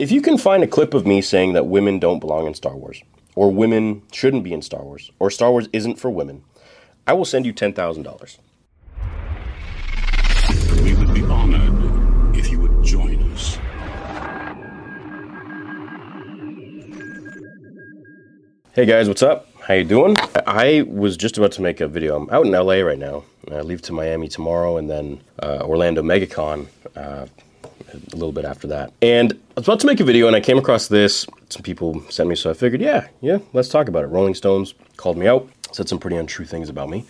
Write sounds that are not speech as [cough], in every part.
If you can find a clip of me saying that women don't belong in Star Wars, or women shouldn't be in Star Wars, or Star Wars isn't for women, I will send you $10,000. We would be honored if you would join us. Hey guys, what's up? How you doing? I was just about to make a video. I'm out in LA right now. I leave to Miami tomorrow and then uh, Orlando MegaCon uh, a little bit after that. And I was about to make a video and I came across this. Some people sent me, so I figured, yeah, yeah, let's talk about it. Rolling Stones called me out, said some pretty untrue things about me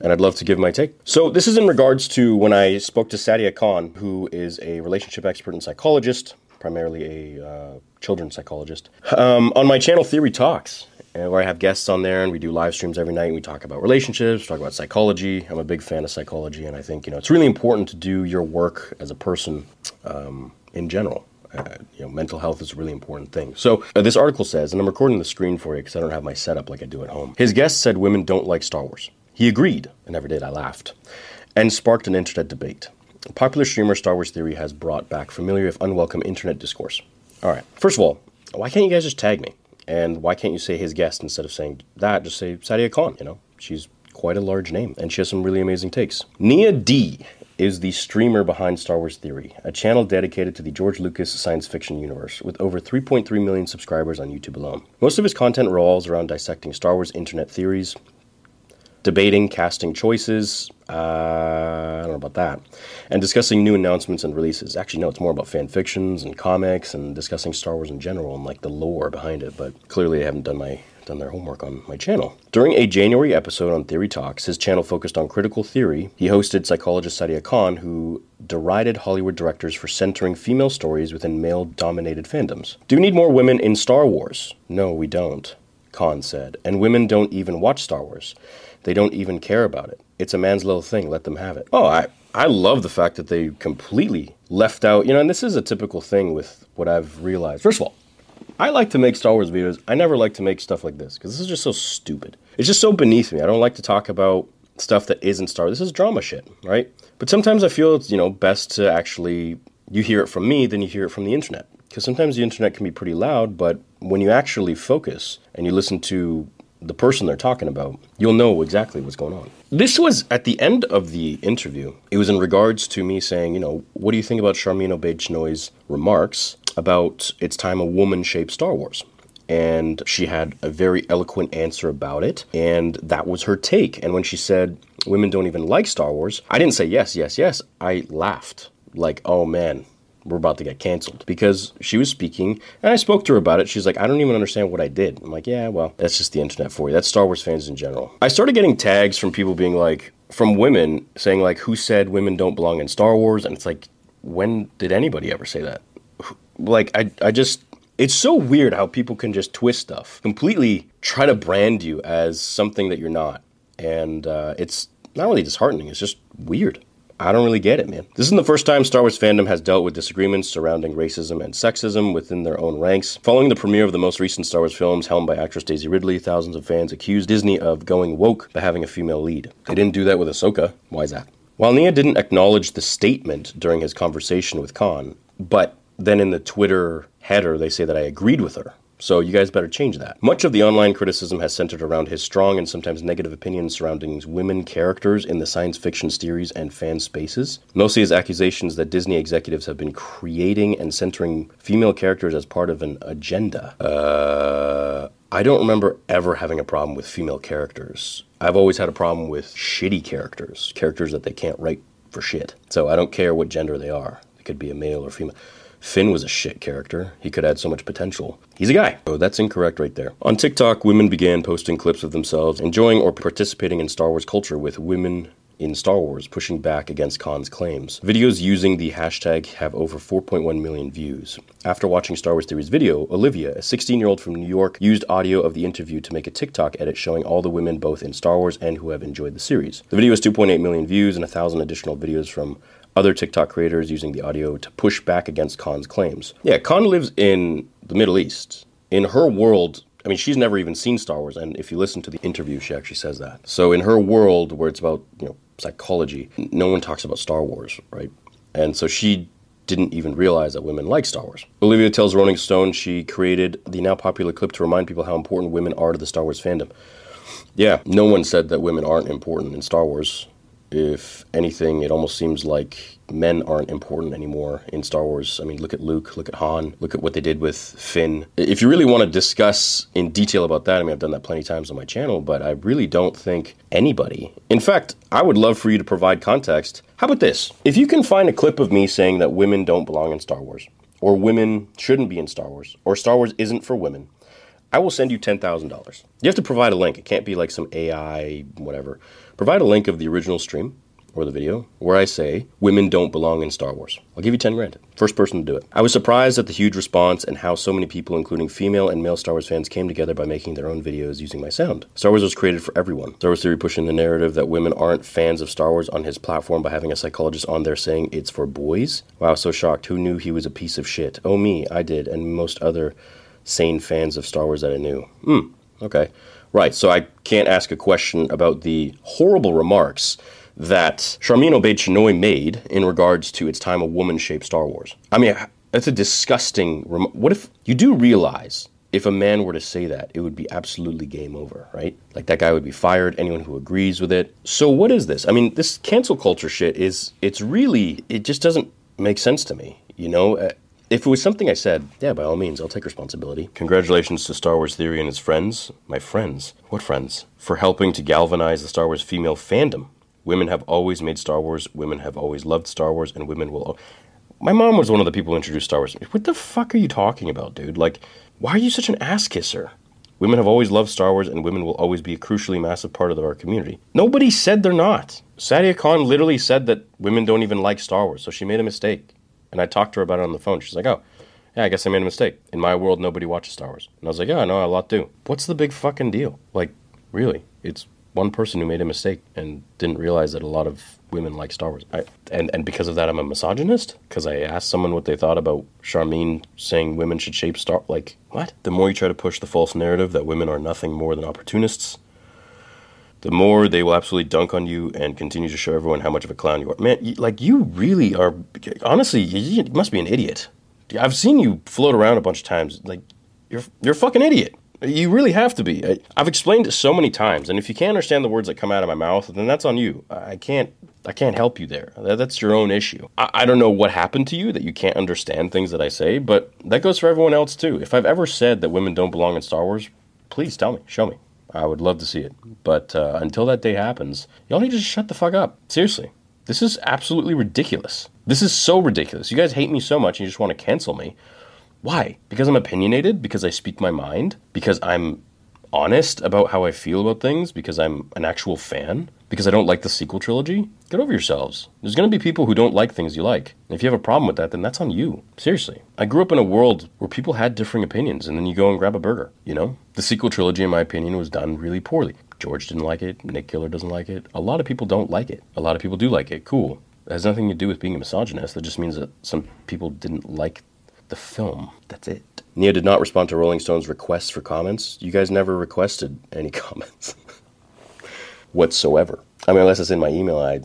and I'd love to give my take. So, this is in regards to when I spoke to Sadia Khan, who is a relationship expert and psychologist, primarily a uh, children's psychologist, um, on my channel Theory Talks, where I have guests on there and we do live streams every night and we talk about relationships, talk about psychology. I'm a big fan of psychology, and I think you know it's really important to do your work as a person um, in general. Uh, you know, mental health is a really important thing. So uh, this article says, and I'm recording the screen for you because I don't have my setup like I do at home. His guest said women don't like Star Wars. He agreed, I never did, I laughed, and sparked an internet debate. Popular streamer Star Wars Theory has brought back familiar if unwelcome internet discourse. All right, first of all, why can't you guys just tag me? And why can't you say his guest instead of saying that? Just say Sadia Khan, you know? She's quite a large name, and she has some really amazing takes. Nia D is the streamer behind Star Wars Theory, a channel dedicated to the George Lucas science fiction universe, with over 3.3 million subscribers on YouTube alone. Most of his content revolves around dissecting Star Wars internet theories, debating casting choices. Uh, I don't know about that. And discussing new announcements and releases. Actually, no, it's more about fan fictions and comics and discussing Star Wars in general and like the lore behind it. But clearly, I haven't done my done their homework on my channel. During a January episode on Theory Talks, his channel focused on critical theory. He hosted psychologist Sadia Khan, who derided Hollywood directors for centering female stories within male-dominated fandoms. Do we need more women in Star Wars? No, we don't. Khan said, and women don't even watch Star Wars. They don't even care about it. It's a man's little thing. Let them have it. Oh, I, I love the fact that they completely left out, you know, and this is a typical thing with what I've realized. First of all, I like to make Star Wars videos. I never like to make stuff like this because this is just so stupid. It's just so beneath me. I don't like to talk about stuff that isn't Star Wars. This is drama shit, right? But sometimes I feel it's, you know, best to actually, you hear it from me, then you hear it from the internet. Because sometimes the internet can be pretty loud, but when you actually focus and you listen to the person they're talking about, you'll know exactly what's going on. This was at the end of the interview. It was in regards to me saying, you know, what do you think about Sharmeen Obaid remarks about it's time a woman shaped Star Wars? And she had a very eloquent answer about it, and that was her take. And when she said, women don't even like Star Wars, I didn't say yes, yes, yes. I laughed. Like, oh man, we're about to get canceled because she was speaking and I spoke to her about it. She's like, I don't even understand what I did. I'm like, yeah, well, that's just the internet for you. That's Star Wars fans in general. I started getting tags from people being like, from women saying like, who said women don't belong in Star Wars? And it's like, when did anybody ever say that? Like, I, I just, it's so weird how people can just twist stuff, completely try to brand you as something that you're not. And uh, it's not really disheartening, it's just weird. I don't really get it, man. This isn't the first time Star Wars fandom has dealt with disagreements surrounding racism and sexism within their own ranks. Following the premiere of the most recent Star Wars films, helmed by actress Daisy Ridley, thousands of fans accused Disney of going woke by having a female lead. They didn't do that with Ahsoka. Why is that? While Nia didn't acknowledge the statement during his conversation with Khan, but then in the Twitter header they say that I agreed with her. So you guys better change that. Much of the online criticism has centered around his strong and sometimes negative opinions surrounding women characters in the science fiction series and fan spaces. Mostly his accusations that Disney executives have been creating and centering female characters as part of an agenda. Uh, I don't remember ever having a problem with female characters. I've always had a problem with shitty characters, characters that they can't write for shit. So I don't care what gender they are. It could be a male or female. Finn was a shit character. He could add so much potential. He's a guy. Oh, that's incorrect right there. On TikTok, women began posting clips of themselves enjoying or participating in Star Wars culture with women in Star Wars, pushing back against Khan's claims. Videos using the hashtag have over 4.1 million views. After watching Star Wars Theory's video, Olivia, a 16 year old from New York, used audio of the interview to make a TikTok edit showing all the women both in Star Wars and who have enjoyed the series. The video has 2.8 million views and a thousand additional videos from other TikTok creators using the audio to push back against Khan's claims. Yeah, Khan lives in the Middle East. In her world, I mean, she's never even seen Star Wars, and if you listen to the interview, she actually says that. So in her world, where it's about you know psychology, no one talks about Star Wars, right? And so she didn't even realize that women like Star Wars. Olivia tells Rolling Stone she created the now popular clip to remind people how important women are to the Star Wars fandom. Yeah, no one said that women aren't important in Star Wars. If anything, it almost seems like men aren't important anymore in Star Wars. I mean, look at Luke, look at Han, look at what they did with Finn. If you really want to discuss in detail about that, I mean, I've done that plenty of times on my channel, but I really don't think anybody. In fact, I would love for you to provide context. How about this? If you can find a clip of me saying that women don't belong in Star Wars, or women shouldn't be in Star Wars, or Star Wars isn't for women, I will send you $10,000. You have to provide a link. It can't be like some AI, whatever. Provide a link of the original stream or the video where I say women don't belong in Star Wars. I'll give you 10 grand. First person to do it. I was surprised at the huge response and how so many people, including female and male Star Wars fans, came together by making their own videos using my sound. Star Wars was created for everyone. Star Wars Theory pushing the narrative that women aren't fans of Star Wars on his platform by having a psychologist on there saying it's for boys. Wow, so shocked. Who knew he was a piece of shit? Oh, me, I did, and most other sane fans of Star Wars that I knew. Hmm, okay. Right, so I can't ask a question about the horrible remarks that Sharmeen Obaid made in regards to its time a woman shaped Star Wars. I mean, that's a disgusting. Rem- what if you do realize if a man were to say that, it would be absolutely game over, right? Like that guy would be fired, anyone who agrees with it. So what is this? I mean, this cancel culture shit is it's really it just doesn't make sense to me, you know? If it was something I said, yeah, by all means, I'll take responsibility. Congratulations to Star Wars Theory and his friends. My friends. What friends? For helping to galvanize the Star Wars female fandom. Women have always made Star Wars, women have always loved Star Wars, and women will. My mom was one of the people who introduced Star Wars. What the fuck are you talking about, dude? Like, why are you such an ass kisser? Women have always loved Star Wars, and women will always be a crucially massive part of our community. Nobody said they're not. Sadia Khan literally said that women don't even like Star Wars, so she made a mistake. And I talked to her about it on the phone. She's like, oh, yeah, I guess I made a mistake. In my world, nobody watches Star Wars. And I was like, yeah, I know, a lot do. What's the big fucking deal? Like, really? It's one person who made a mistake and didn't realize that a lot of women like Star Wars. I, and, and because of that, I'm a misogynist? Because I asked someone what they thought about Sharmeen saying women should shape Star... Like, what? The more you try to push the false narrative that women are nothing more than opportunists, the more they will absolutely dunk on you and continue to show everyone how much of a clown you are. Man, you, like you really are. Honestly, you, you must be an idiot. I've seen you float around a bunch of times. Like you're you're a fucking idiot. You really have to be. I, have explained it so many times, and if you can't understand the words that come out of my mouth, then that's on you. I can't. I can't help you there. That's your own issue. I, I don't know what happened to you that you can't understand things that I say, but that goes for everyone else too. If I've ever said that women don't belong in Star Wars, please tell me. Show me. I would love to see it. But uh, until that day happens, y'all need to shut the fuck up. Seriously. This is absolutely ridiculous. This is so ridiculous. You guys hate me so much and you just want to cancel me. Why? Because I'm opinionated? Because I speak my mind? Because I'm honest about how I feel about things? Because I'm an actual fan? because I don't like the sequel trilogy? Get over yourselves. There's going to be people who don't like things you like. And if you have a problem with that, then that's on you. Seriously. I grew up in a world where people had differing opinions, and then you go and grab a burger, you know? The sequel trilogy, in my opinion, was done really poorly. George didn't like it. Nick Gillard doesn't like it. A lot of people don't like it. A lot of people do like it. Cool. It has nothing to do with being a misogynist. That just means that some people didn't like the film. That's it. Nia did not respond to Rolling Stone's requests for comments. You guys never requested any [laughs] comments whatsoever. I mean, unless it's in my email, I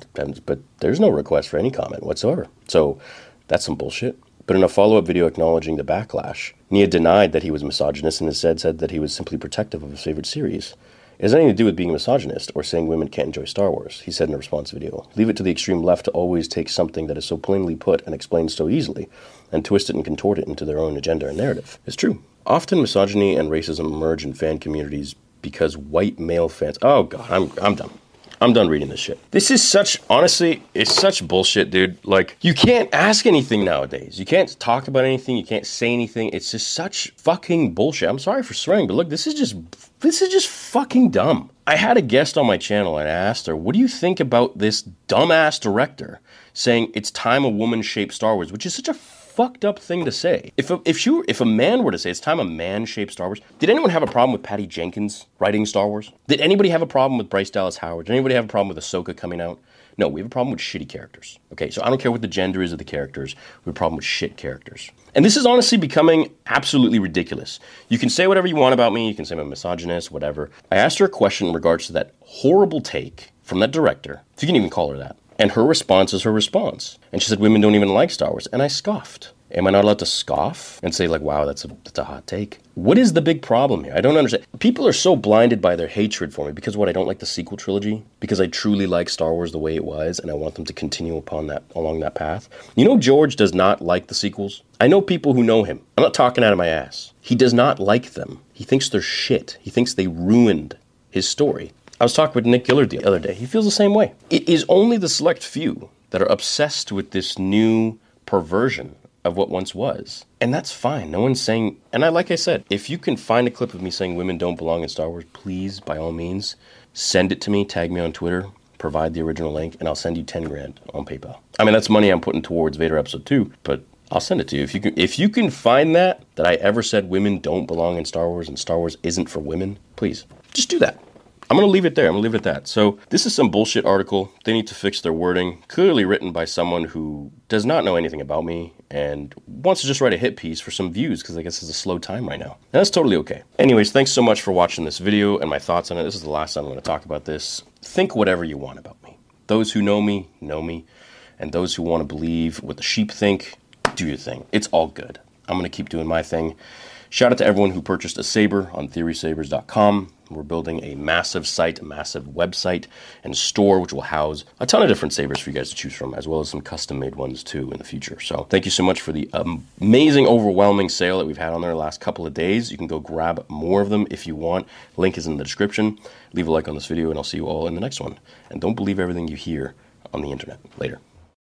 but there's no request for any comment whatsoever. So that's some bullshit. But in a follow-up video acknowledging the backlash, Nia denied that he was misogynist and instead said that he was simply protective of his favorite series. It has nothing to do with being a misogynist or saying women can't enjoy Star Wars, he said in a response video. Leave it to the extreme left to always take something that is so plainly put and explained so easily and twist it and contort it into their own agenda and narrative. It's true. Often misogyny and racism emerge in fan communities because white male fans. Oh god, I'm I'm done. I'm done reading this shit. This is such honestly, it's such bullshit, dude. Like you can't ask anything nowadays. You can't talk about anything. You can't say anything. It's just such fucking bullshit. I'm sorry for swearing, but look, this is just this is just fucking dumb. I had a guest on my channel and I asked her, "What do you think about this dumbass director saying it's time a woman shaped Star Wars?" Which is such a fucked up thing to say. If a, if you if a man were to say it's time a man shaped Star Wars, did anyone have a problem with Patty Jenkins writing Star Wars? Did anybody have a problem with Bryce Dallas Howard? Did anybody have a problem with Ahsoka coming out? No, we have a problem with shitty characters. Okay, so I don't care what the gender is of the characters. We have a problem with shit characters. And this is honestly becoming absolutely ridiculous. You can say whatever you want about me. You can say I'm a misogynist, whatever. I asked her a question in regards to that horrible take from that director, if you can even call her that, And her response is her response. And she said, Women don't even like Star Wars. And I scoffed. Am I not allowed to scoff and say like, "Wow, that's a that's a hot take"? What is the big problem here? I don't understand. People are so blinded by their hatred for me because what I don't like the sequel trilogy because I truly like Star Wars the way it was and I want them to continue upon that along that path. You know, George does not like the sequels. I know people who know him. I'm not talking out of my ass. He does not like them. He thinks they're shit. He thinks they ruined his story. I was talking with Nick Gillard the other day. He feels the same way. It is only the select few that are obsessed with this new perversion of what once was. And that's fine. No one's saying, and I like I said, if you can find a clip of me saying women don't belong in Star Wars, please, by all means, send it to me, tag me on Twitter, provide the original link, and I'll send you 10 grand on PayPal. I mean, that's money I'm putting towards Vader episode 2, but I'll send it to you. If you can if you can find that that I ever said women don't belong in Star Wars and Star Wars isn't for women, please just do that. I'm going to leave it there. I'm going to leave it at that. So, this is some bullshit article. They need to fix their wording. Clearly written by someone who does not know anything about me and wants to just write a hit piece for some views because I guess it's a slow time right now. And that's totally okay. Anyways, thanks so much for watching this video and my thoughts on it. This is the last time I'm going to talk about this. Think whatever you want about me. Those who know me, know me. And those who want to believe what the sheep think, do your thing. It's all good. I'm going to keep doing my thing. Shout out to everyone who purchased a Saber on theorysabers.com. We're building a massive site, a massive website and store, which will house a ton of different sabers for you guys to choose from, as well as some custom made ones too in the future. So thank you so much for the amazing, overwhelming sale that we've had on there the last couple of days. You can go grab more of them if you want. Link is in the description. Leave a like on this video, and I'll see you all in the next one. And don't believe everything you hear on the internet. Later.